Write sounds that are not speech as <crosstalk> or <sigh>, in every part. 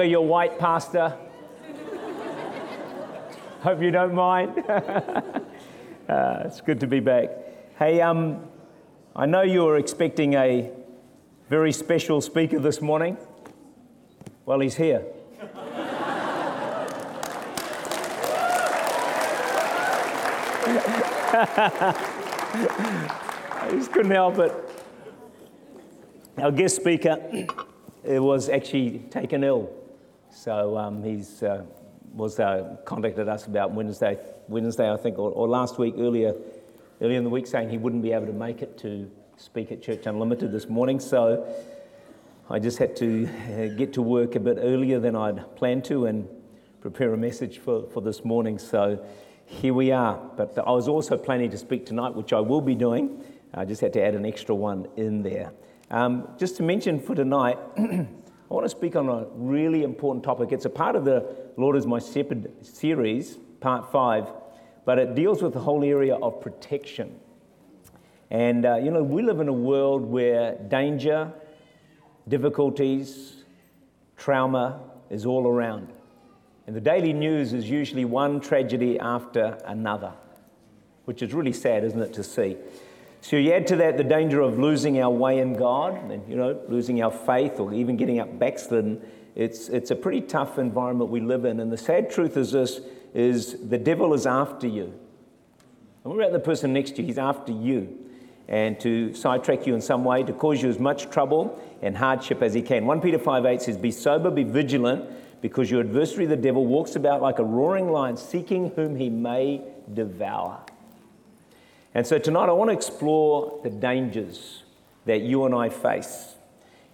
your white pastor. Hope you don't mind. <laughs> uh, it's good to be back. Hey, um, I know you were expecting a very special speaker this morning. Well, he's here. <laughs> I just couldn't help it. Our guest speaker was actually taken ill so um, he's uh, was uh, contacted us about Wednesday, Wednesday I think, or, or, last week earlier, earlier in the week, saying he wouldn't be able to make it to speak at Church Unlimited this morning. So I just had to uh, get to work a bit earlier than I'd planned to and prepare a message for, for this morning. So here we are. But I was also planning to speak tonight, which I will be doing. I just had to add an extra one in there. Um, just to mention for tonight. <clears throat> I want to speak on a really important topic. It's a part of the Lord is My Shepherd series, part five, but it deals with the whole area of protection. And, uh, you know, we live in a world where danger, difficulties, trauma is all around. And the daily news is usually one tragedy after another, which is really sad, isn't it, to see? So you add to that the danger of losing our way in God and, you know, losing our faith or even getting up backslidden. It's, it's a pretty tough environment we live in. And the sad truth is this, is the devil is after you. And we're at the person next to you, he's after you. And to sidetrack you in some way, to cause you as much trouble and hardship as he can. 1 Peter 5 8 says, Be sober, be vigilant, because your adversary, the devil, walks about like a roaring lion, seeking whom he may devour. And so tonight I want to explore the dangers that you and I face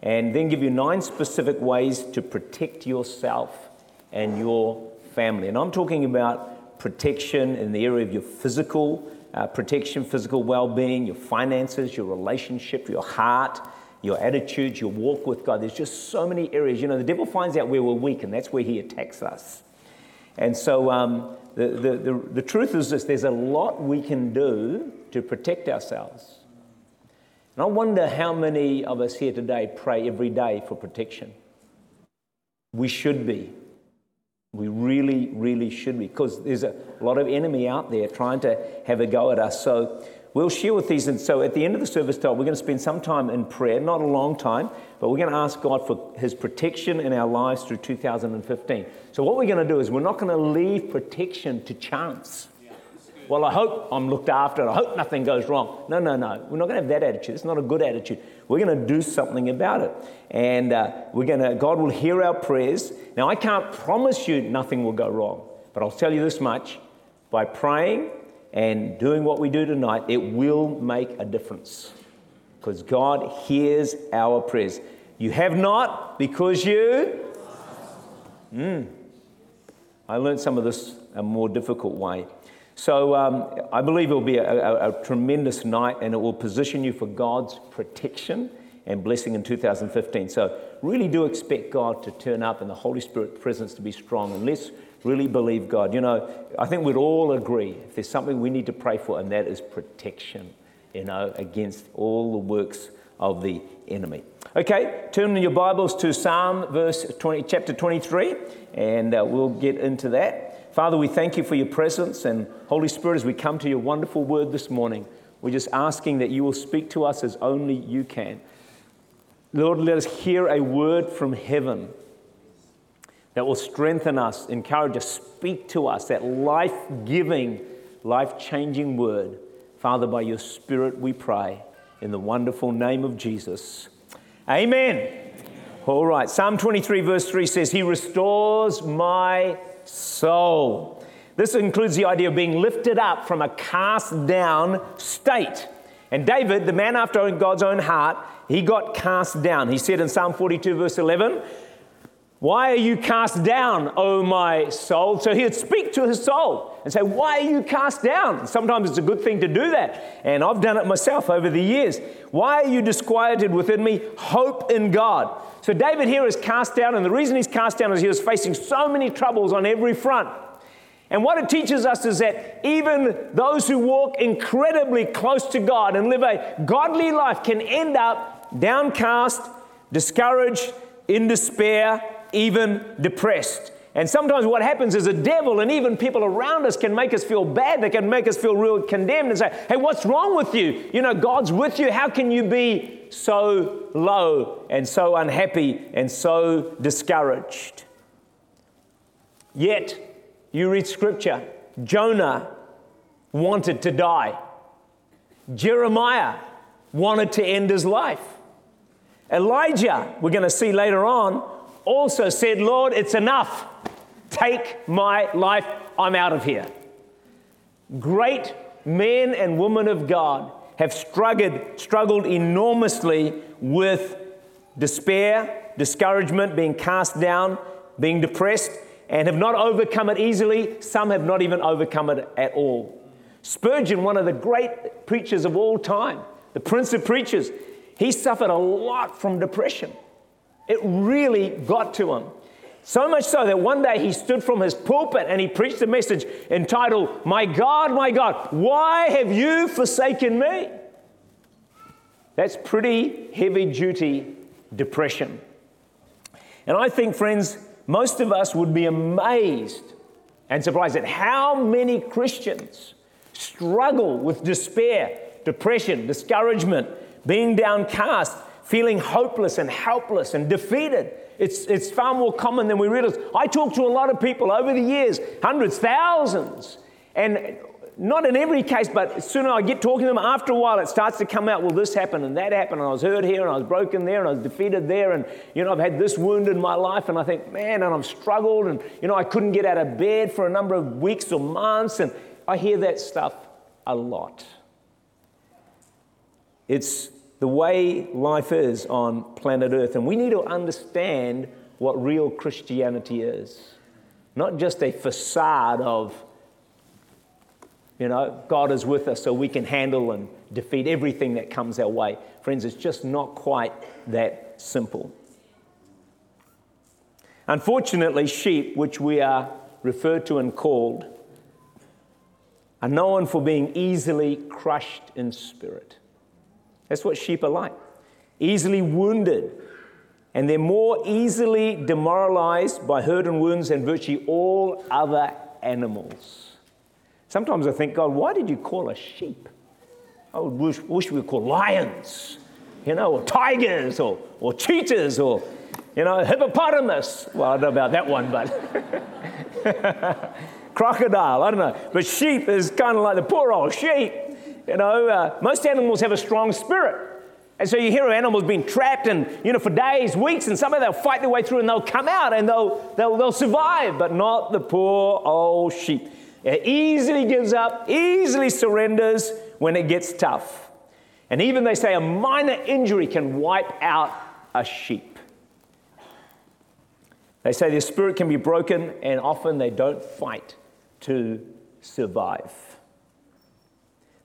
and then give you nine specific ways to protect yourself and your family. And I'm talking about protection in the area of your physical uh, protection, physical well being, your finances, your relationship, your heart, your attitudes, your walk with God. There's just so many areas. You know, the devil finds out where we're weak, and that's where he attacks us. And so um, the, the, the, truth is this there's a lot we can do to protect ourselves. And I wonder how many of us here today pray every day for protection. We should be. We really, really should be, because there's a lot of enemy out there trying to have a go at us. So We'll share with these. And so at the end of the service, we're going to spend some time in prayer, not a long time, but we're going to ask God for His protection in our lives through 2015. So what we're going to do is we're not going to leave protection to chance. Well, I hope I'm looked after. I hope nothing goes wrong. No, no, no. We're not going to have that attitude. It's not a good attitude. We're going to do something about it. And uh, we're going to, God will hear our prayers. Now, I can't promise you nothing will go wrong, but I'll tell you this much by praying and doing what we do tonight, it will make a difference because God hears our prayers. You have not because you. Mm. I learned some of this a more difficult way. So um, I believe it will be a, a, a tremendous night and it will position you for God's protection and blessing in 2015. So really do expect God to turn up and the Holy Spirit presence to be strong. And let's really believe God. You know, I think we'd all agree if there's something we need to pray for, and that is protection, you know, against all the works of the enemy. Okay, turn in your Bibles to Psalm verse 20, chapter 23, and uh, we'll get into that. Father, we thank you for your presence, and Holy Spirit, as we come to your wonderful word this morning, we're just asking that you will speak to us as only you can. Lord, let us hear a word from heaven that will strengthen us, encourage us, speak to us, that life giving, life changing word. Father, by your Spirit we pray in the wonderful name of Jesus. Amen. All right, Psalm 23, verse 3 says, He restores my soul. This includes the idea of being lifted up from a cast down state. And David, the man after God's own heart, he got cast down. He said in Psalm 42, verse 11, why are you cast down, O my soul? So he would speak to his soul and say, Why are you cast down? Sometimes it's a good thing to do that. And I've done it myself over the years. Why are you disquieted within me? Hope in God. So David here is cast down, and the reason he's cast down is he was facing so many troubles on every front. And what it teaches us is that even those who walk incredibly close to God and live a godly life can end up downcast, discouraged, in despair, even depressed. And sometimes what happens is a devil and even people around us can make us feel bad. They can make us feel real condemned and say, hey, what's wrong with you? You know, God's with you. How can you be so low and so unhappy and so discouraged? Yet, you read scripture, Jonah wanted to die. Jeremiah wanted to end his life. Elijah, we're going to see later on, also said, Lord, it's enough. Take my life. I'm out of here. Great men and women of God have struggled, struggled enormously with despair, discouragement, being cast down, being depressed, and have not overcome it easily. Some have not even overcome it at all. Spurgeon, one of the great preachers of all time, the prince of preachers, he suffered a lot from depression. It really got to him. So much so that one day he stood from his pulpit and he preached a message entitled, My God, my God, why have you forsaken me? That's pretty heavy duty depression. And I think, friends, most of us would be amazed and surprised at how many Christians struggle with despair, depression, discouragement, being downcast, feeling hopeless and helpless and defeated. It's, it's far more common than we realize. I talk to a lot of people over the years, hundreds, thousands, and not in every case, but sooner I get talking to them, after a while it starts to come out, well, this happened and that happened, and I was hurt here, and I was broken there, and I was defeated there, and, you know, I've had this wound in my life, and I think, man, and I've struggled, and, you know, I couldn't get out of bed for a number of weeks or months, and I hear that stuff a lot. It's the way life is on planet Earth, and we need to understand what real Christianity is. Not just a facade of you know, God is with us so we can handle and defeat everything that comes our way. Friends, it's just not quite that simple. Unfortunately, sheep, which we are referred to and called, are known for being easily crushed in spirit. That's what sheep are like easily wounded, and they're more easily demoralized by hurt and wounds than virtually all other animals. Sometimes I think, God, why did you call us sheep? I would wish, wish we were called lions, you know, or tigers, or, or cheetahs, or, you know, hippopotamus. Well, I don't know about that one, but <laughs> crocodile, I don't know. But sheep is kind of like the poor old sheep. You know, uh, most animals have a strong spirit. And so you hear of animals being trapped and, you know, for days, weeks, and somehow they'll fight their way through and they'll come out and they'll, they'll, they'll survive, but not the poor old sheep. It easily gives up, easily surrenders when it gets tough. And even they say a minor injury can wipe out a sheep. They say their spirit can be broken, and often they don't fight to survive.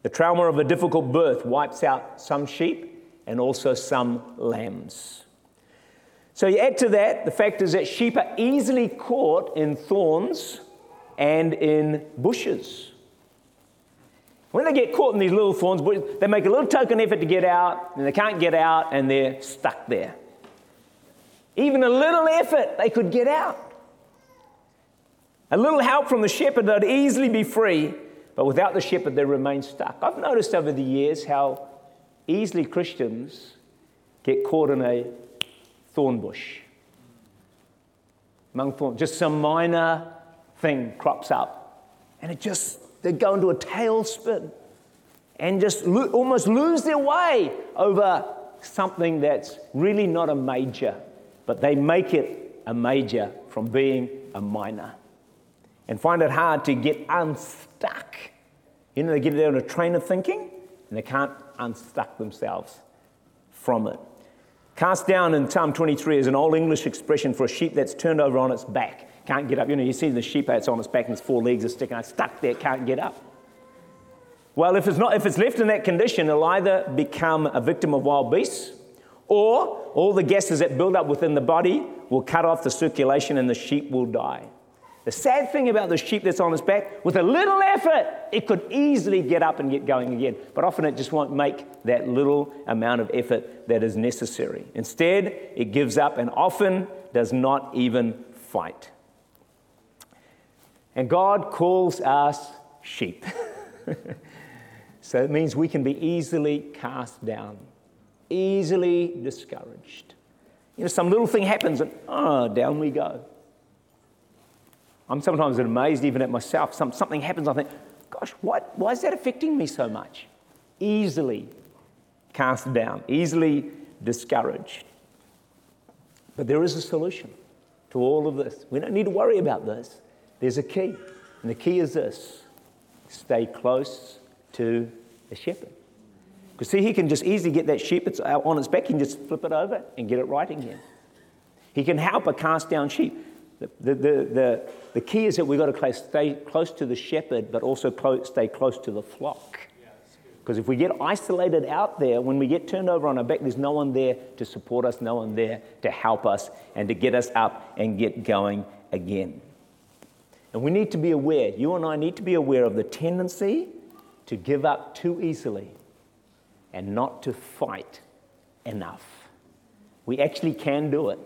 The trauma of a difficult birth wipes out some sheep and also some lambs. So you add to that the fact is that sheep are easily caught in thorns and in bushes. When they get caught in these little thorns, they make a little token effort to get out, and they can't get out, and they're stuck there. Even a little effort, they could get out. A little help from the shepherd, they'd easily be free, but without the shepherd, they remain stuck. I've noticed over the years how easily Christians get caught in a thorn bush. Among thorns, just some minor thing crops up. And it just, they go into a tailspin and just lo- almost lose their way over something that's really not a major, but they make it a major from being a minor and find it hard to get unstuck. You know, they get down a train of thinking and they can't unstuck themselves from it. Cast down in Psalm 23 is an old English expression for a sheep that's turned over on its back can't get up. You know, you see the sheep that's on its back and its four legs are sticking out, stuck there, can't get up. Well, if it's, not, if it's left in that condition, it'll either become a victim of wild beasts or all the gases that build up within the body will cut off the circulation and the sheep will die. The sad thing about the sheep that's on its back, with a little effort, it could easily get up and get going again. But often it just won't make that little amount of effort that is necessary. Instead, it gives up and often does not even fight. And God calls us sheep. <laughs> so it means we can be easily cast down, easily discouraged. You know, some little thing happens and, oh, down we go. I'm sometimes amazed even at myself. Some, something happens, I think, gosh, why is that affecting me so much? Easily cast down, easily discouraged. But there is a solution to all of this. We don't need to worry about this. There's a key, and the key is this stay close to the shepherd. Because see, he can just easily get that sheep it's uh, on its back, he can just flip it over and get it right again. He can help a cast down sheep. The, the, the, the, key is that we've got to stay close to the shepherd, but also close, stay close to the flock. Because if we get isolated out there, when we get turned over on our back, there's no one there to support us, no one there to help us and to get us up and get going again. And we need to be aware, you and I need to be aware of the tendency to give up too easily and not to fight enough. We actually can do it.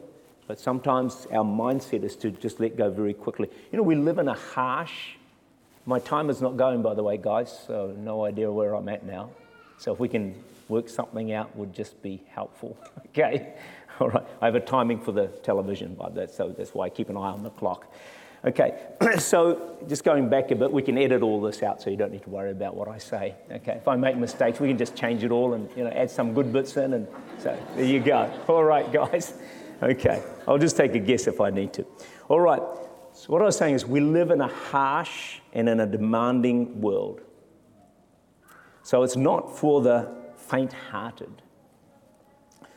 But sometimes our mindset is to just let go very quickly. You know, we live in a harsh, my time is not going, by the way, guys, so no idea where I'm at now. So if we can work something out, would just be helpful. <laughs> okay? All right. I have a timing for the television, by that, so that's why I keep an eye on the clock. Okay, <clears throat> so just going back a bit, we can edit all this out so you don't need to worry about what I say. Okay, if I make mistakes, we can just change it all and you know add some good bits in, and so there you go. All right, guys. Okay, I'll just take a guess if I need to. All right, so what I was saying is we live in a harsh and in a demanding world. So it's not for the faint hearted.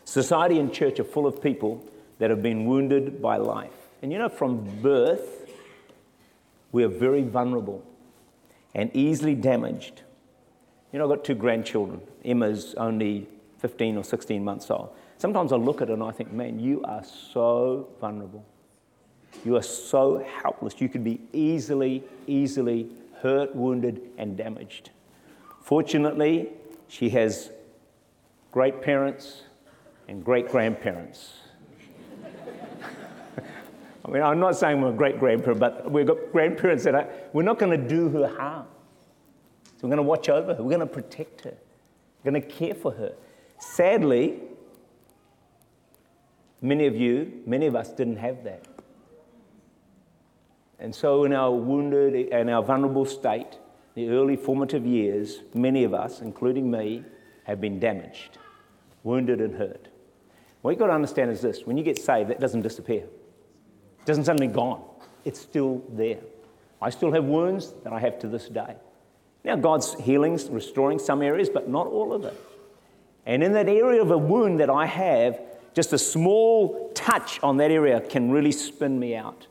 Society and church are full of people that have been wounded by life. And you know, from birth, we are very vulnerable and easily damaged. You know, I've got two grandchildren. Emma's only 15 or 16 months old. Sometimes I look at her and I think, man, you are so vulnerable. You are so helpless. You could be easily, easily hurt, wounded, and damaged. Fortunately, she has great parents and great grandparents. <laughs> I mean, I'm not saying we're great grandparent, but we've got grandparents that are, we're not going to do her harm. So we're going to watch over her, we're going to protect her, we're going to care for her. Sadly, Many of you, many of us didn't have that. And so, in our wounded and our vulnerable state, the early formative years, many of us, including me, have been damaged, wounded, and hurt. What you've got to understand is this when you get saved, that doesn't disappear, it doesn't suddenly gone, it's still there. I still have wounds that I have to this day. Now, God's healing, restoring some areas, but not all of it. And in that area of a wound that I have, just a small touch on that area can really spin me out.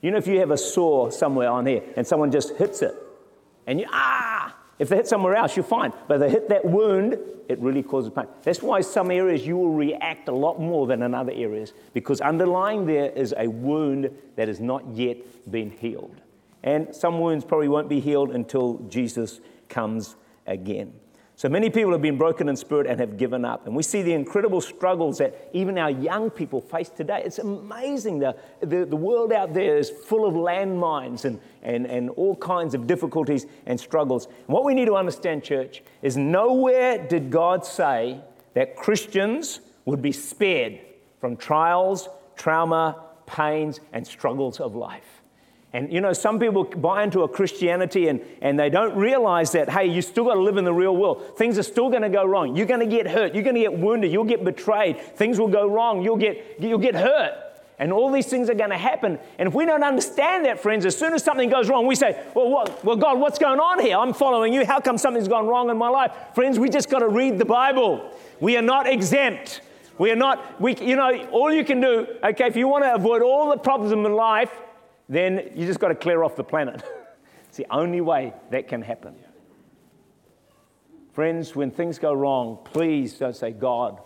You know, if you have a sore somewhere on here and someone just hits it, and you, ah, if they hit somewhere else, you're fine. But if they hit that wound, it really causes pain. That's why some areas you will react a lot more than in other areas, because underlying there is a wound that has not yet been healed. And some wounds probably won't be healed until Jesus comes again. So many people have been broken in spirit and have given up. And we see the incredible struggles that even our young people face today. It's amazing. The, the, the world out there is full of landmines and, and, and all kinds of difficulties and struggles. And what we need to understand, church, is nowhere did God say that Christians would be spared from trials, trauma, pains, and struggles of life. And you know, some people buy into a Christianity and, and they don't realize that, hey, you still got to live in the real world. Things are still going to go wrong. You're going to get hurt. You're going to get wounded. You'll get betrayed. Things will go wrong. You'll get, you'll get hurt. And all these things are going to happen. And if we don't understand that, friends, as soon as something goes wrong, we say, well, what, well, God, what's going on here? I'm following you. How come something's gone wrong in my life? Friends, we just got to read the Bible. We are not exempt. We are not, we, you know, all you can do, okay, if you want to avoid all the problems in life, then you just got to clear off the planet. <laughs> it's the only way that can happen. Friends, when things go wrong, please don't say, God,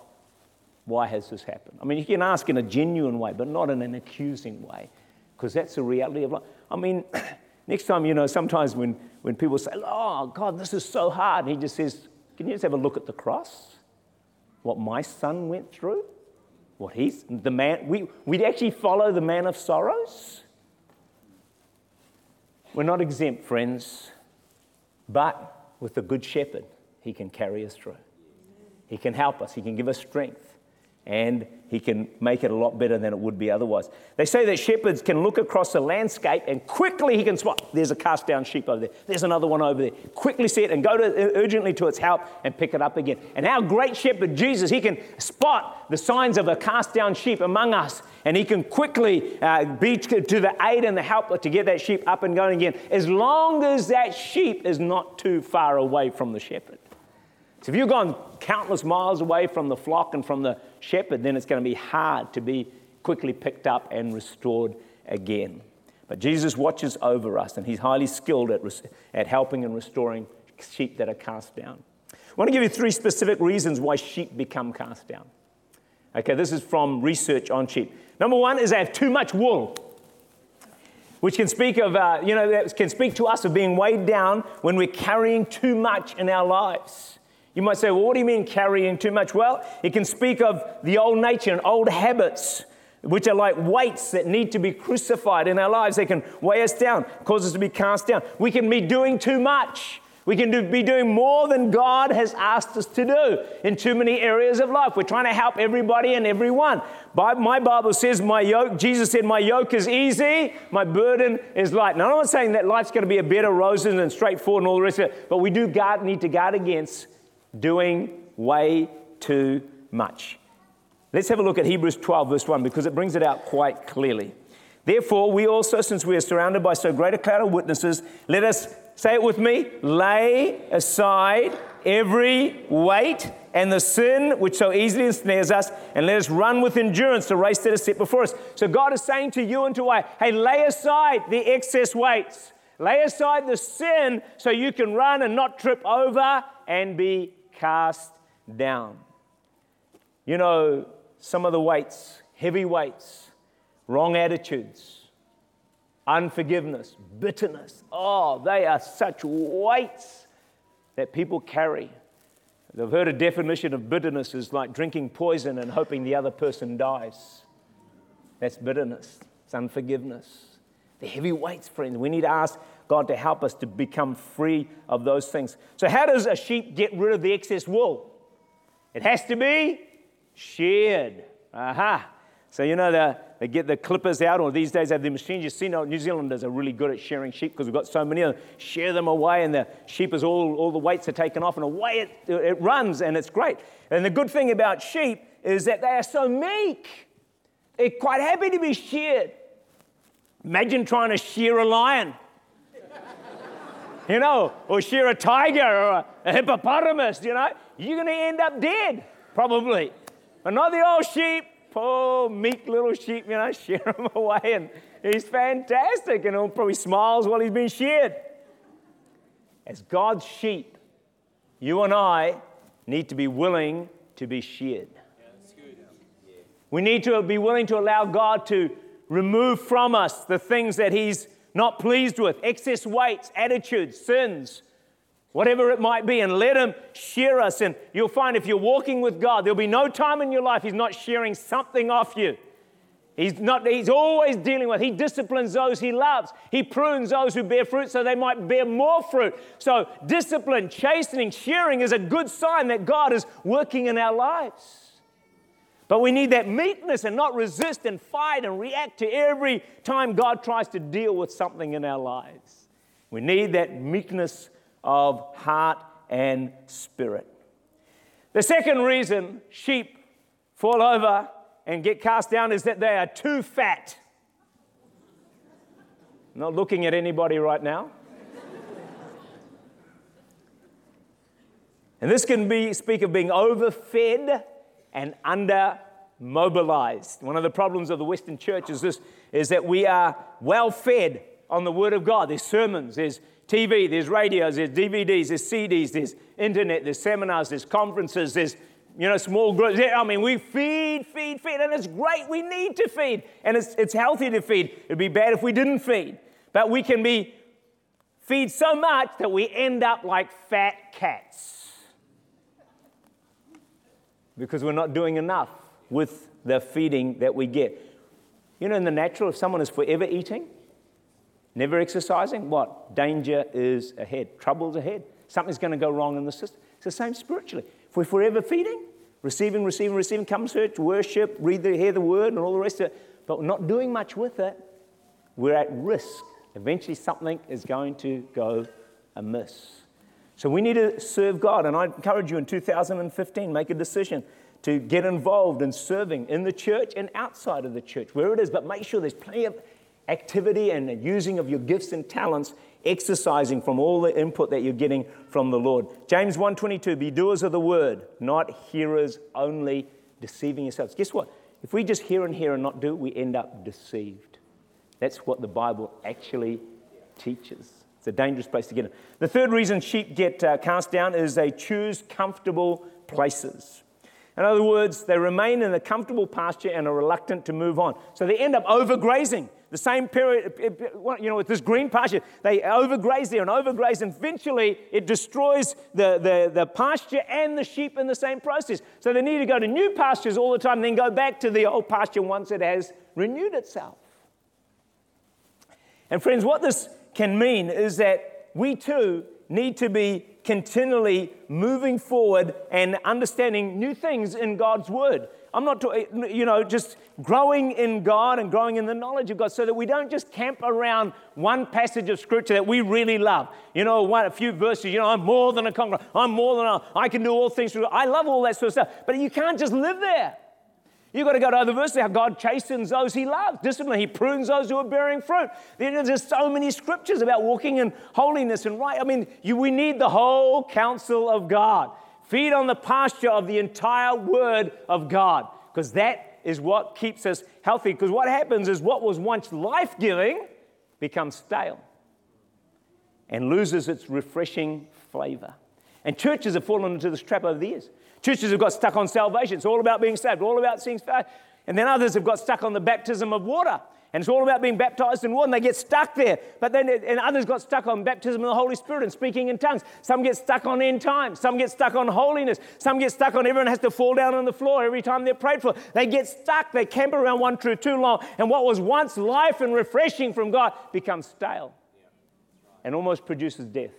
why has this happened? I mean, you can ask in a genuine way, but not in an accusing way. because that's the reality of life. I mean, <clears throat> next time, you know, sometimes when, when people say, Oh, God, this is so hard, he just says, Can you just have a look at the cross? What my son went through? What he's, the man, we, we'd actually follow the man of sorrows. We're not exempt, friends, but with the Good Shepherd, he can carry us through. He can help us, he can give us strength and he can make it a lot better than it would be otherwise. They say that shepherds can look across the landscape and quickly he can spot there's a cast down sheep over there, there's another one over there. Quickly see it and go to, urgently to its help and pick it up again. And our great shepherd Jesus, he can spot the signs of a cast down sheep among us and he can quickly uh, be to the aid and the help to get that sheep up and going again, as long as that sheep is not too far away from the shepherd. So if you've gone countless miles away from the flock and from the shepherd, then it's going to be hard to be quickly picked up and restored again. But Jesus watches over us, and he's highly skilled at, at helping and restoring sheep that are cast down. I want to give you three specific reasons why sheep become cast down. Okay, this is from research on sheep. Number one is they have too much wool, which can speak of, uh, you know, can speak to us of being weighed down when we're carrying too much in our lives. You might say, well, what do you mean carrying too much? Well, it can speak of the old nature and old habits, which are like weights that need to be crucified in our lives. They can weigh us down, cause us to be cast down. We can be doing too much. We can do, be doing more than God has asked us to do in too many areas of life. We're trying to help everybody and everyone. My Bible says, my yoke, Jesus said, my yoke is easy, my burden is light. Now, I'm not saying that life's going to be a bed of roses and straightforward and all the rest of it, but we do guard, need to guard against doing way too much. Let's have a look at Hebrews 12, verse 1, because it brings it out quite clearly. Therefore, we also, since we are surrounded by so great a cloud of witnesses, let us say it with me lay aside every weight and the sin which so easily ensnares us, and let us run with endurance the race that is set before us. So, God is saying to you and to I, hey, lay aside the excess weights, lay aside the sin so you can run and not trip over and be cast down. You know, some of the weights, heavy weights, wrong attitudes, unforgiveness, bitterness. Oh, they are such weights that people carry. They've heard a definition of bitterness is like drinking poison and hoping the other person dies. That's bitterness, it's unforgiveness. The heavy weights, friends. We need to ask God to help us to become free of those things. So, how does a sheep get rid of the excess wool? It has to be sheared. Aha. So, you know, the, they get the clippers out, or these days they have the machines. You see, New Zealanders are really good at shearing sheep because we've got so many of them. Shear them away, and the sheep is all, all the weights are taken off, and away it, it runs, and it's great. And the good thing about sheep is that they are so meek. They're quite happy to be sheared. Imagine trying to shear a lion you know, or shear a tiger or a, hippopotamus, you know, you're going to end up dead, probably. But not the old sheep, poor meek little sheep, you know, <laughs> shear him away. And he's fantastic, and he probably smiles while he's being sheared. As God's sheep, you and I need to be willing to be sheared. We need to be willing to allow God to remove from us the things that He's not pleased with, excess weights, attitudes, sins, whatever it might be, and let Him shear us. And you'll find if you're walking with God, there'll be no time in your life He's not shearing something off you. He's, not, he's always dealing with. He disciplines those he loves. He prunes those who bear fruit so they might bear more fruit. So, discipline, chastening, shearing is a good sign that God is working in our lives. But we need that meekness and not resist and fight and react to every time God tries to deal with something in our lives. We need that meekness of heart and spirit. The second reason sheep fall over and get cast down is that they are too fat. I'm not looking at anybody right now. and this can be speak of being overfed and under mobilized. One of the problems of the Western church is this is that we are well fed on the Word of God. There's sermons, there's TV, there's radios, there's DVDs, there's CDs, there's internet, there's seminars, there's conferences, there's you know, small groups. I mean, we feed, feed, feed, and it's great. We need to feed, and it's, it's healthy to feed. It'd be bad if we didn't feed. But we can be feed so much that we end up like fat cats because we're not doing enough with the feeding that we get. You know, in the natural, if someone is forever eating, never exercising, what? Danger is ahead, trouble's ahead. Something's going to go wrong in the system. It's the same spiritually. If we're forever feeding, receiving, receiving, receiving, come church, worship, read the, hear the word, and all the rest of it, but we're not doing much with it, we're at risk. Eventually, something is going to go amiss. So we need to serve God. And I encourage you in 2015, make a decision to get involved in serving in the church and outside of the church, where it is, but make sure there's plenty of activity and using of your gifts and talents exercising from all the input that you're getting from the Lord. James 1:22 be doers of the word, not hearers only, deceiving yourselves. Guess what? If we just hear and hear and not do, we end up deceived. That's what the Bible actually teaches. It's a dangerous place to get in. The third reason sheep get uh, cast down is they choose comfortable places. In other words, they remain in a comfortable pasture and are reluctant to move on. So they end up overgrazing. The same period, uh, uh, uh, you know, with this green pasture, they overgraze there and overgraze, and eventually it destroys the, the, the pasture and the sheep in the same process. So they need to go to new pastures all the time, and then go back to the old pasture once it has renewed itself. And friends, what this can mean is that we too need to be continually moving forward and understanding new things in God's Word. I'm not, you know, just growing in God and growing in the knowledge of God so that we don't just camp around one passage of Scripture that we really love. You know, one, a few verses, you know, I'm more than a conqueror. I'm more than a, I can do all things through. I love all that sort of stuff. But you can't just live there. You've got to go to other verses how God chastens those he loves, discipline, he prunes those who are bearing fruit. There's so many scriptures about walking in holiness and right. I mean, you, we need the whole counsel of God. Feed on the pasture of the entire word of God, because that is what keeps us healthy. Because what happens is what was once life giving becomes stale and loses its refreshing flavor. And churches have fallen into this trap over the years. Churches have got stuck on salvation. It's all about being saved, all about seeing faith. And then others have got stuck on the baptism of water. And it's all about being baptized in water, and they get stuck there. But then, and others got stuck on baptism of the Holy Spirit and speaking in tongues. Some get stuck on end times. Some get stuck on holiness. Some get stuck on everyone has to fall down on the floor every time they're prayed for. They get stuck. They camp around one truth too long. And what was once life and refreshing from God becomes stale and almost produces death.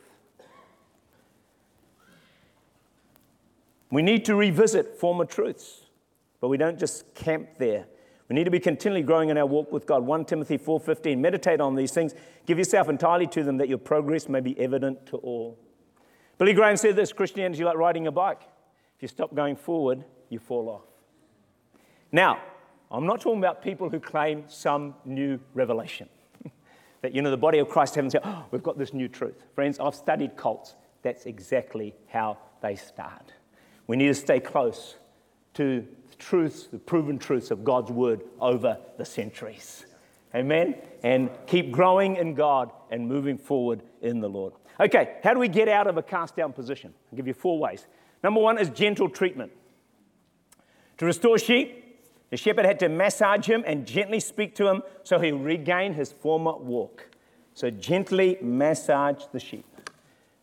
We need to revisit former truths, but we don't just camp there. We need to be continually growing in our walk with God. 1 Timothy 4:15. Meditate on these things. Give yourself entirely to them that your progress may be evident to all. Billy Graham said this Christianity is like riding a bike. If you stop going forward, you fall off. Now, I'm not talking about people who claim some new revelation. <laughs> that, you know, the body of Christ haven't said, oh, we've got this new truth. Friends, I've studied cults. That's exactly how they start. We need to stay close to the truths, the proven truths of God's word over the centuries. Amen? And keep growing in God and moving forward in the Lord. Okay, how do we get out of a cast down position? I'll give you four ways. Number one is gentle treatment. To restore sheep, the shepherd had to massage him and gently speak to him so he regained his former walk. So gently massage the sheep.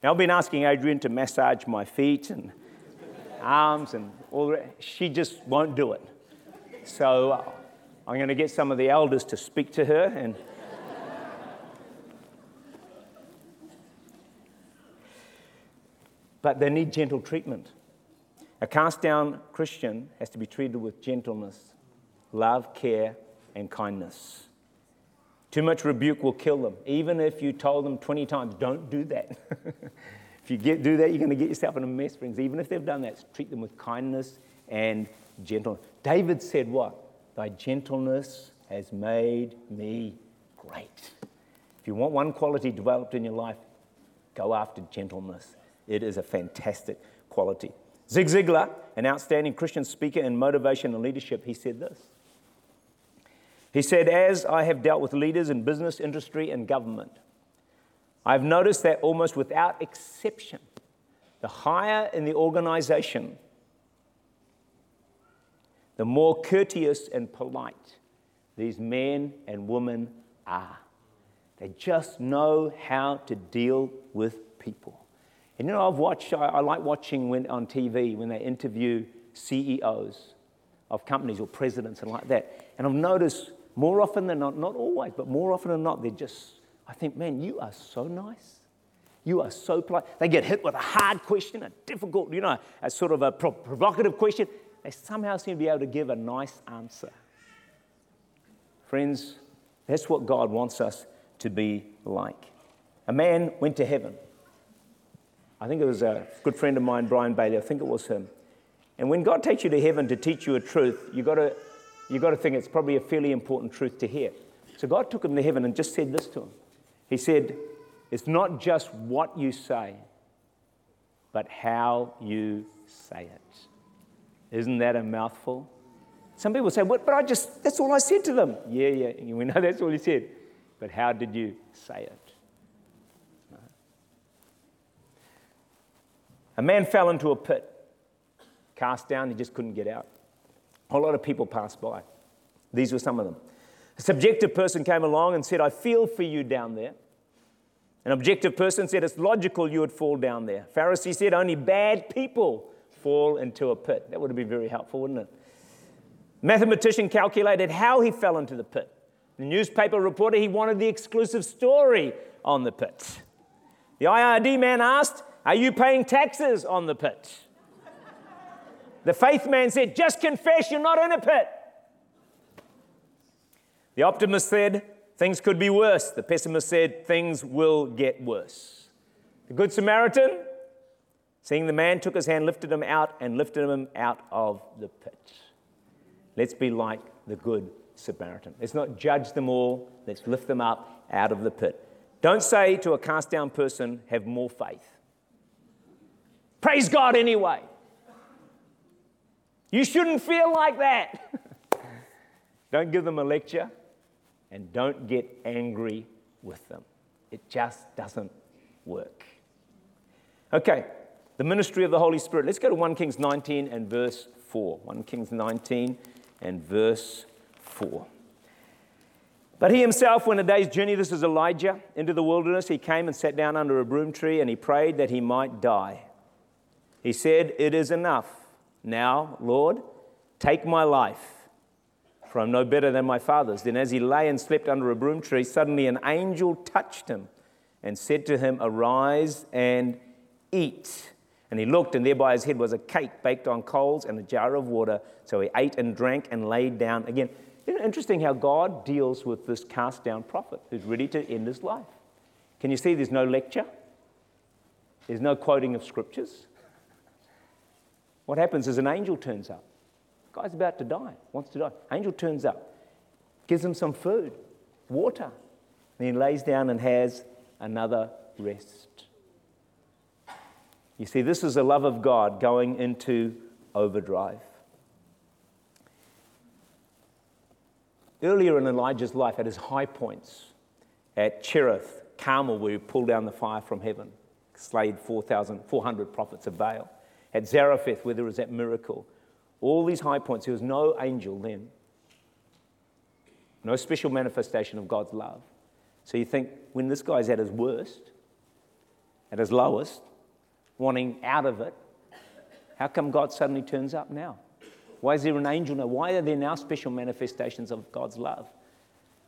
Now, I've been asking Adrian to massage my feet and arms and all that. She just won't do it. So I'm going to get some of the elders to speak to her and. but they need gentle treatment. A cast down Christian has to be treated with gentleness, love, care, and kindness. Too much rebuke will kill them, even if you told them 20 times, don't do that. <laughs> If you get, do that, you're going to get yourself in a mess, friends. Even if they've done that, treat them with kindness and gentleness. David said, What? Thy gentleness has made me great. If you want one quality developed in your life, go after gentleness. It is a fantastic quality. Zig Ziglar, an outstanding Christian speaker in motivation and leadership, he said this. He said, As I have dealt with leaders in business, industry, and government, I've noticed that almost without exception, the higher in the organization, the more courteous and polite these men and women are. They just know how to deal with people. And you know, I've watched, I, I like watching when, on TV when they interview CEOs of companies or presidents and like that. And I've noticed more often than not, not always, but more often than not, they're just, I think, man, you are so nice. You are so polite. They get hit with a hard question, a difficult, you know, a sort of a provocative question. They somehow seem to be able to give a nice answer. Friends, that's what God wants us to be like. A man went to heaven. I think it was a good friend of mine, Brian Bailey, I think it was him. And when God takes you to heaven to teach you a truth, you've got to, you got to think it's probably a fairly important truth to hear. So God took him to heaven and just said this to him. He said, It's not just what you say, but how you say it. Isn't that a mouthful? Some people say, well, but I just, that's all I said to them. Yeah, yeah, <laughs> we know that's all you said. But how did you say it? A man fell into a pit, cast down, he just couldn't get out. A whole lot of people passed by. These were some of them. A subjective person came along and said, I feel for you down there. An objective person said, It's logical you would fall down there. Pharisee said, Only bad people fall into a pit. That would have been very helpful, wouldn't it? Mathematician calculated how he fell into the pit. The newspaper reporter, he wanted the exclusive story on the pit. The IRD man asked, are you paying taxes on the pit? The faith man said, Just confess you're not in a pit. The optimist said, Things could be worse. The pessimist said, Things will get worse. The Good Samaritan, seeing the man, took his hand, lifted him out, and lifted him out of the pit. Let's be like the Good Samaritan. Let's not judge them all, let's lift them up out of the pit. Don't say to a cast down person, Have more faith. Praise God anyway. You shouldn't feel like that. <laughs> don't give them a lecture and don't get angry with them. It just doesn't work. Okay, the ministry of the Holy Spirit. Let's go to 1 Kings 19 and verse 4. 1 Kings 19 and verse 4. But he himself went a day's journey, this is Elijah, into the wilderness. He came and sat down under a broom tree and he prayed that he might die. He said, It is enough. Now, Lord, take my life, for I'm no better than my father's. Then, as he lay and slept under a broom tree, suddenly an angel touched him and said to him, Arise and eat. And he looked, and there by his head was a cake baked on coals and a jar of water. So he ate and drank and laid down. Again, isn't it interesting how God deals with this cast down prophet who's ready to end his life? Can you see there's no lecture? There's no quoting of scriptures. What happens is an angel turns up. Guy's about to die, wants to die. Angel turns up, gives him some food, water. Then he lays down and has another rest. You see, this is the love of God going into overdrive. Earlier in Elijah's life, at his high points, at Cherith, Carmel, where he pulled down the fire from heaven, slayed 4,400 prophets of Baal at Zarephath, where there was that miracle. All these high points, he was no angel then, no special manifestation of God's love. So you think when this guy's at his worst, at his lowest, wanting out of it, how come God suddenly turns up now? Why is there an angel now? Why are there now special manifestations of God's love?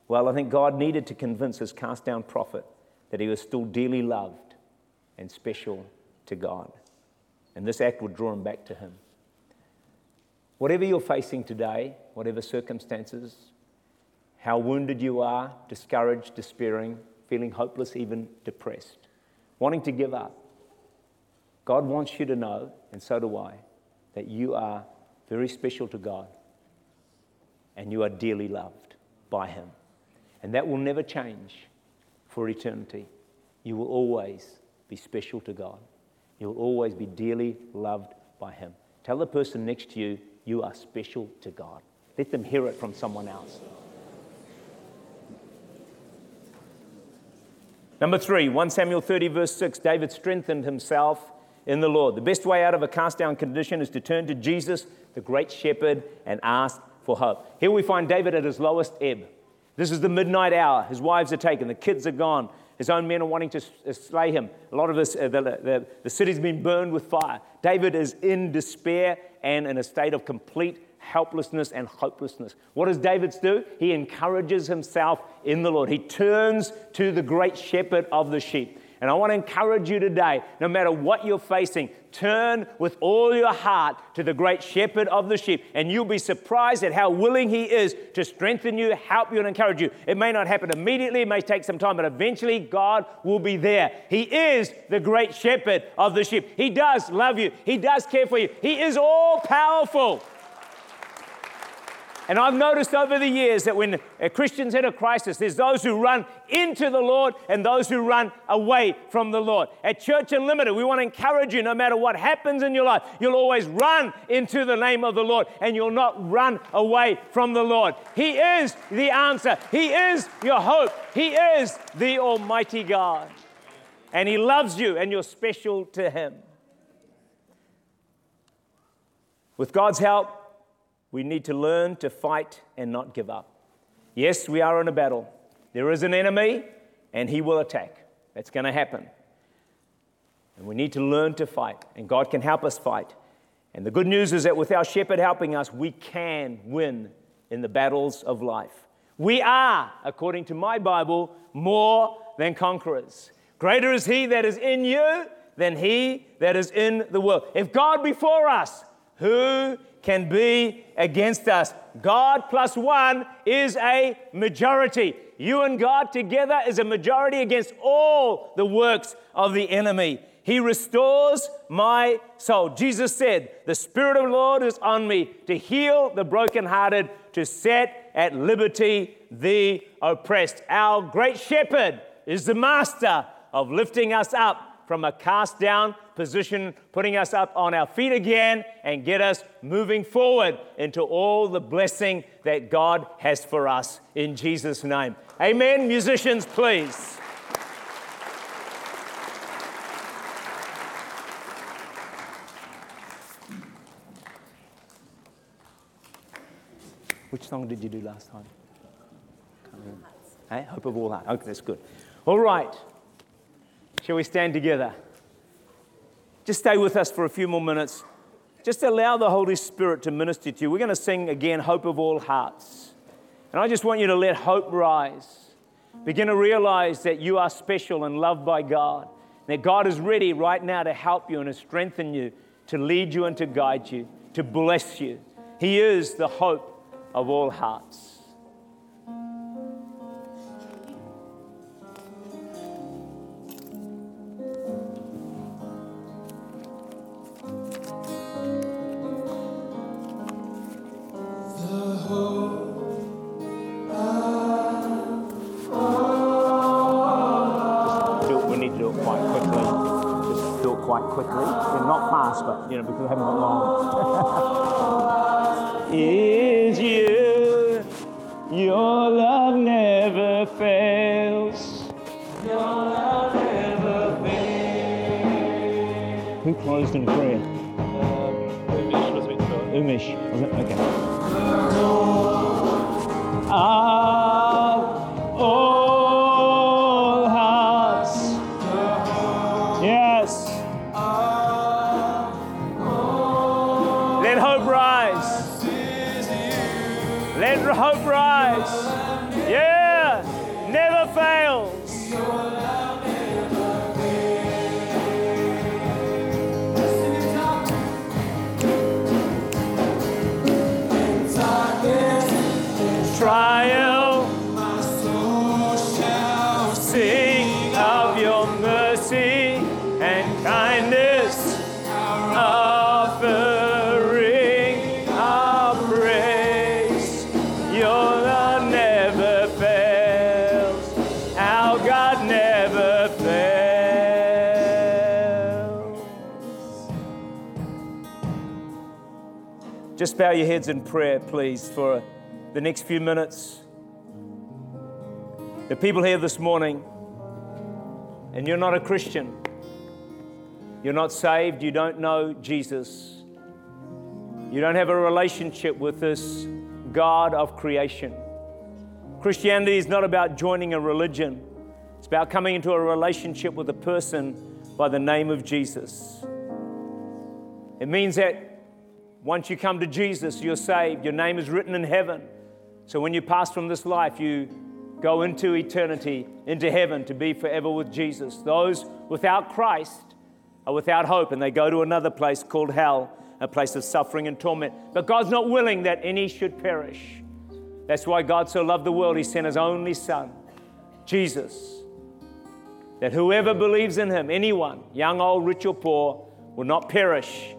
Well, I think God needed to convince his cast down prophet that he was still dearly loved and special to God. And this act would draw him back to him. Whatever you're facing today, whatever circumstances, how wounded you are, discouraged, despairing, feeling hopeless, even depressed, wanting to give up, God wants you to know, and so do I, that you are very special to God and you are dearly loved by Him. And that will never change for eternity. You will always be special to God. You'll always be dearly loved by Him. Tell the person next to you, you are special to God. Let them hear it from someone else. Number three, 1 Samuel 30, verse 6 David strengthened himself in the Lord. The best way out of a cast down condition is to turn to Jesus, the great shepherd, and ask for hope. Here we find David at his lowest ebb. This is the midnight hour. His wives are taken, the kids are gone. His own men are wanting to uh, slay him. A lot of this, uh, the, the, the city's been burned with fire. David is in despair and in a state of complete helplessness and hopelessness. What does David do? He encourages himself in the Lord. He turns to the great shepherd of the sheep. And I want to encourage you today, no matter what you're facing, turn with all your heart to the great shepherd of the sheep. And you'll be surprised at how willing he is to strengthen you, help you, and encourage you. It may not happen immediately, it may take some time, but eventually God will be there. He is the great shepherd of the sheep. He does love you, he does care for you, he is all powerful. And I've noticed over the years that when a Christians hit a crisis, there's those who run into the Lord and those who run away from the Lord. At Church Unlimited, we want to encourage you no matter what happens in your life, you'll always run into the name of the Lord and you'll not run away from the Lord. He is the answer, He is your hope, He is the Almighty God. And He loves you and you're special to Him. With God's help, we need to learn to fight and not give up. Yes, we are in a battle. There is an enemy, and he will attack. That's going to happen. And we need to learn to fight, and God can help us fight. And the good news is that with our shepherd helping us, we can win in the battles of life. We are, according to my Bible, more than conquerors. Greater is he that is in you than he that is in the world. If God be for us, who can be against us. God plus one is a majority. You and God together is a majority against all the works of the enemy. He restores my soul. Jesus said, The Spirit of the Lord is on me to heal the brokenhearted, to set at liberty the oppressed. Our great shepherd is the master of lifting us up from a cast down position, putting us up on our feet again, and get us moving forward into all the blessing that God has for us in Jesus' name. Amen. Musicians, please. Which song did you do last time? Hey, Hope of All Heart. Okay, that's good. All right. Shall we stand together? Just stay with us for a few more minutes. Just allow the Holy Spirit to minister to you. We're going to sing again, Hope of All Hearts. And I just want you to let hope rise. Begin to realize that you are special and loved by God. That God is ready right now to help you and to strengthen you, to lead you and to guide you, to bless you. He is the hope of all hearts. Quickly. Yeah, not fast, but you know, because I haven't got long. <laughs> is you. Your love never fails. Your love never fails. Who closed in prayer? Um, Umesh was it? Umesh, was it? Okay. Ah, Just bow your heads in prayer, please, for the next few minutes. The people here this morning, and you're not a Christian, You're not saved, you don't know Jesus. You don't have a relationship with this God of creation. Christianity is not about joining a religion, it's about coming into a relationship with a person by the name of Jesus. It means that once you come to Jesus, you're saved, your name is written in heaven. So when you pass from this life, you go into eternity, into heaven to be forever with Jesus. Those without Christ are without hope and they go to another place called hell, a place of suffering and torment. But God's not willing that any should perish. That's why God so loved the world, He sent His only Son, Jesus, that whoever believes in Him, anyone, young, old, rich, or poor, will not perish,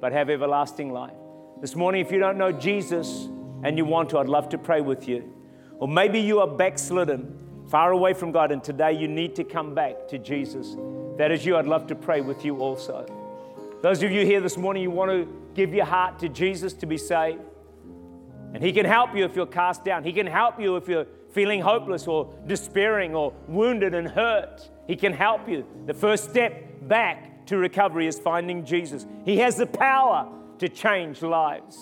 but have everlasting life. This morning, if you don't know Jesus and you want to, I'd love to pray with you. Or maybe you are backslidden, far away from God, and today you need to come back to Jesus. That is you. I'd love to pray with you also. Those of you here this morning, you want to give your heart to Jesus to be saved. And He can help you if you're cast down. He can help you if you're feeling hopeless or despairing or wounded and hurt. He can help you. The first step back to recovery is finding Jesus. He has the power to change lives.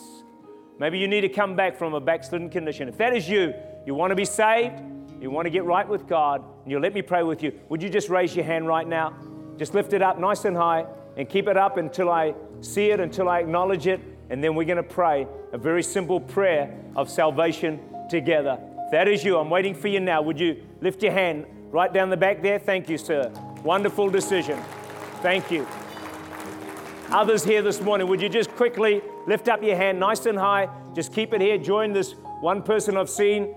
Maybe you need to come back from a backslidden condition. If that is you, you want to be saved, you want to get right with God, and you'll let me pray with you, would you just raise your hand right now? Just lift it up nice and high and keep it up until I see it, until I acknowledge it, and then we're going to pray a very simple prayer of salvation together. If that is you, I'm waiting for you now. Would you lift your hand right down the back there? Thank you, sir. Wonderful decision. Thank you. Others here this morning, would you just quickly lift up your hand nice and high? Just keep it here. Join this one person I've seen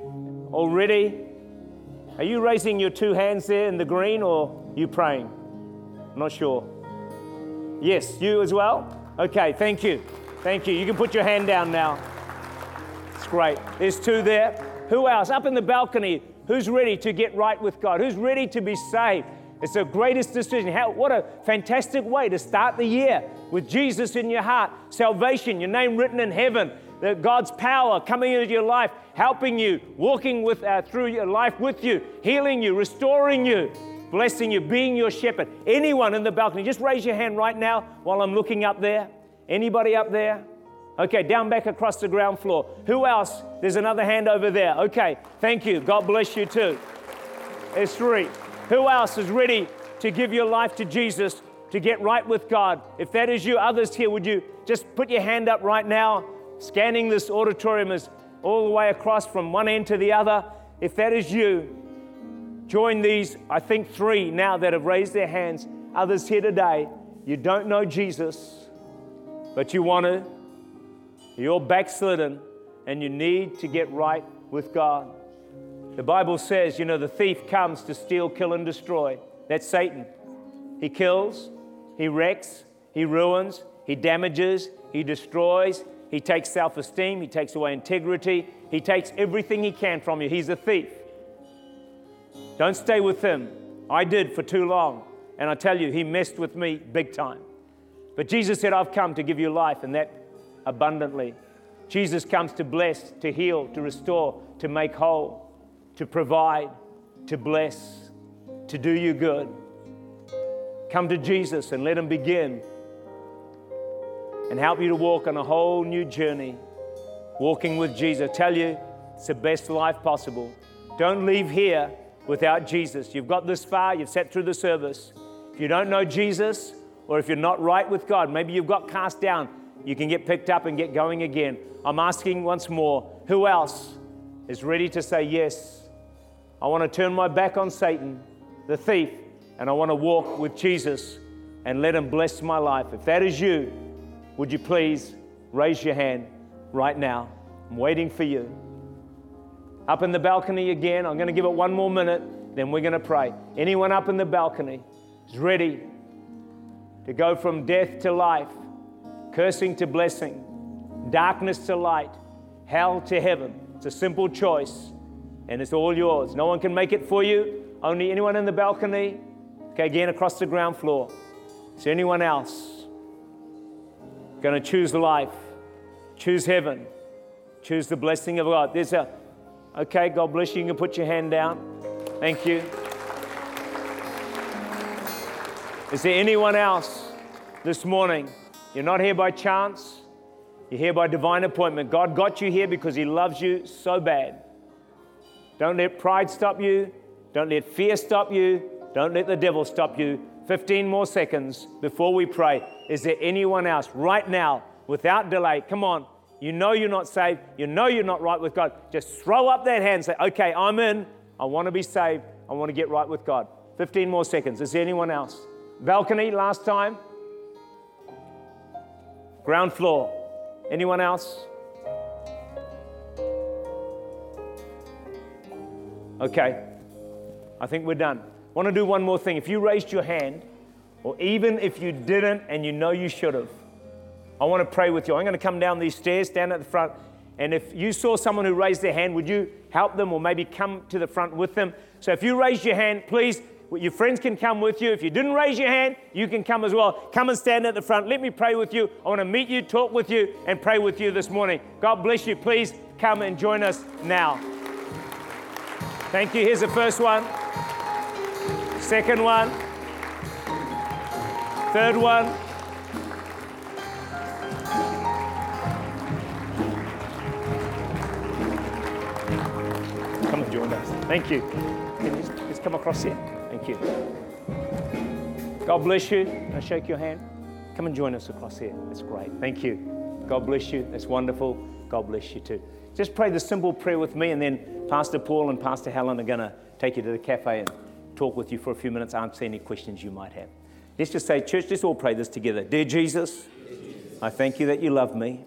already? Are you raising your two hands there in the green or you praying? I'm not sure. Yes, you as well? Okay, thank you. Thank you. You can put your hand down now. It's great. There's two there. Who else? Up in the balcony. Who's ready to get right with God? Who's ready to be saved? It's the greatest decision. How, what a fantastic way to start the year with Jesus in your heart, salvation, your name written in heaven, that God's power coming into your life, helping you, walking with, uh, through your life with you, healing you, restoring you, blessing you, being your shepherd. Anyone in the balcony, just raise your hand right now while I'm looking up there. Anybody up there? Okay, down back across the ground floor. Who else? There's another hand over there. Okay, thank you. God bless you too. There's three. Who else is ready to give your life to Jesus to get right with God? If that is you, others here, would you just put your hand up right now? scanning this auditorium is all the way across from one end to the other. If that is you, join these, I think, three now that have raised their hands. Others here today, you don't know Jesus, but you want to. You're backslidden and you need to get right with God. The Bible says, you know, the thief comes to steal, kill, and destroy. That's Satan. He kills, he wrecks, he ruins, he damages, he destroys, he takes self esteem, he takes away integrity, he takes everything he can from you. He's a thief. Don't stay with him. I did for too long. And I tell you, he messed with me big time. But Jesus said, I've come to give you life and that abundantly. Jesus comes to bless, to heal, to restore, to make whole, to provide, to bless, to do you good. Come to Jesus and let him begin and help you to walk on a whole new journey, walking with Jesus. I tell you, it's the best life possible. Don't leave here without Jesus. You've got this far, you've sat through the service. If you don't know Jesus, or if you're not right with God, maybe you've got cast down, you can get picked up and get going again. I'm asking once more who else is ready to say, Yes, I want to turn my back on Satan, the thief, and I want to walk with Jesus and let him bless my life? If that is you, would you please raise your hand right now? I'm waiting for you. Up in the balcony again, I'm going to give it one more minute, then we're going to pray. Anyone up in the balcony is ready to go from death to life, cursing to blessing, darkness to light, hell to heaven. It's a simple choice, and it's all yours. No one can make it for you. Only anyone in the balcony. Okay, again across the ground floor. Is there anyone else? Going to choose life, choose heaven, choose the blessing of God. There's a, okay, God bless you. You can put your hand down. Thank you. Is there anyone else this morning. You're not here by chance, you're here by divine appointment. God got you here because He loves you so bad. Don't let pride stop you, don't let fear stop you, don't let the devil stop you. 15 more seconds before we pray. Is there anyone else right now, without delay? Come on. You know you're not saved. You know you're not right with God. Just throw up that hand and say, Okay, I'm in. I want to be saved. I want to get right with God. 15 more seconds. Is there anyone else? Balcony last time? Ground floor. Anyone else? Okay. I think we're done. I want to do one more thing. If you raised your hand, or even if you didn't and you know you should have, I want to pray with you. I'm going to come down these stairs, stand at the front, and if you saw someone who raised their hand, would you help them or maybe come to the front with them? So if you raised your hand, please, your friends can come with you. If you didn't raise your hand, you can come as well. Come and stand at the front. Let me pray with you. I want to meet you, talk with you, and pray with you this morning. God bless you. Please come and join us now. Thank you. Here's the first one. Second one. Third one. Come and join us. Thank you. Can you just come across here? Thank you. God bless you. I shake your hand? Come and join us across here. That's great. Thank you. God bless you. That's wonderful. God bless you too. Just pray the simple prayer with me, and then Pastor Paul and Pastor Helen are going to take you to the cafe and talk with you for a few minutes, answer any questions you might have. Let's just say, church, let's all pray this together. Dear Jesus, I thank you that you love me.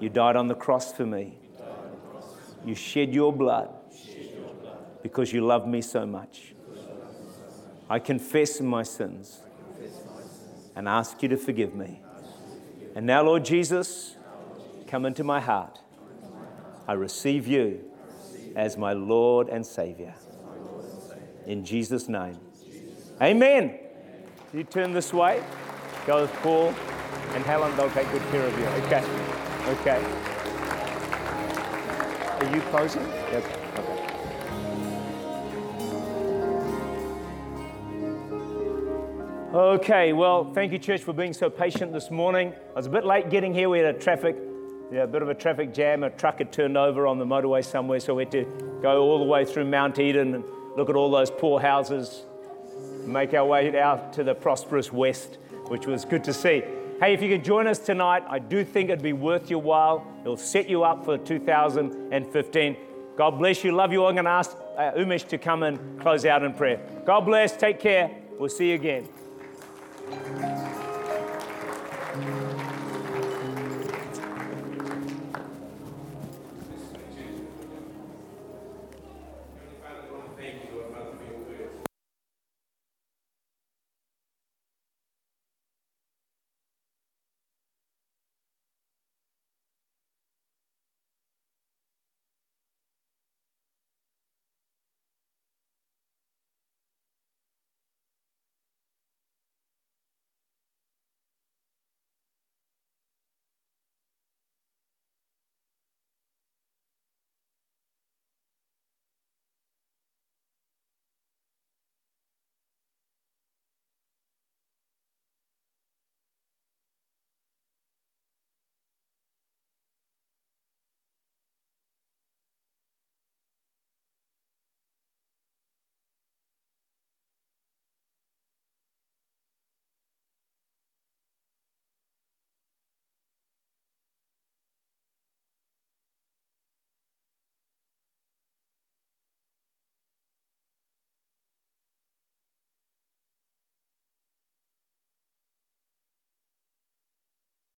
You died on the cross for me. You shed your blood because you love me so much. I confess my sins and ask you to forgive me. And now, Lord Jesus, come into my heart. I receive you as my Lord and Savior. In Jesus' name. Amen. You turn this way, go with Paul and Helen, they'll take good care of you. Okay. Okay. Are you closing? Yes. Okay. Okay, well, thank you, church, for being so patient this morning. I was a bit late getting here. We had a traffic, yeah, a bit of a traffic jam. A truck had turned over on the motorway somewhere, so we had to go all the way through Mount Eden and look at all those poor houses, make our way out to the prosperous west, which was good to see. Hey, if you could join us tonight, I do think it'd be worth your while. It'll set you up for 2015. God bless you. Love you. all. I'm going to ask uh, Umesh to come and close out in prayer. God bless. Take care. We'll see you again.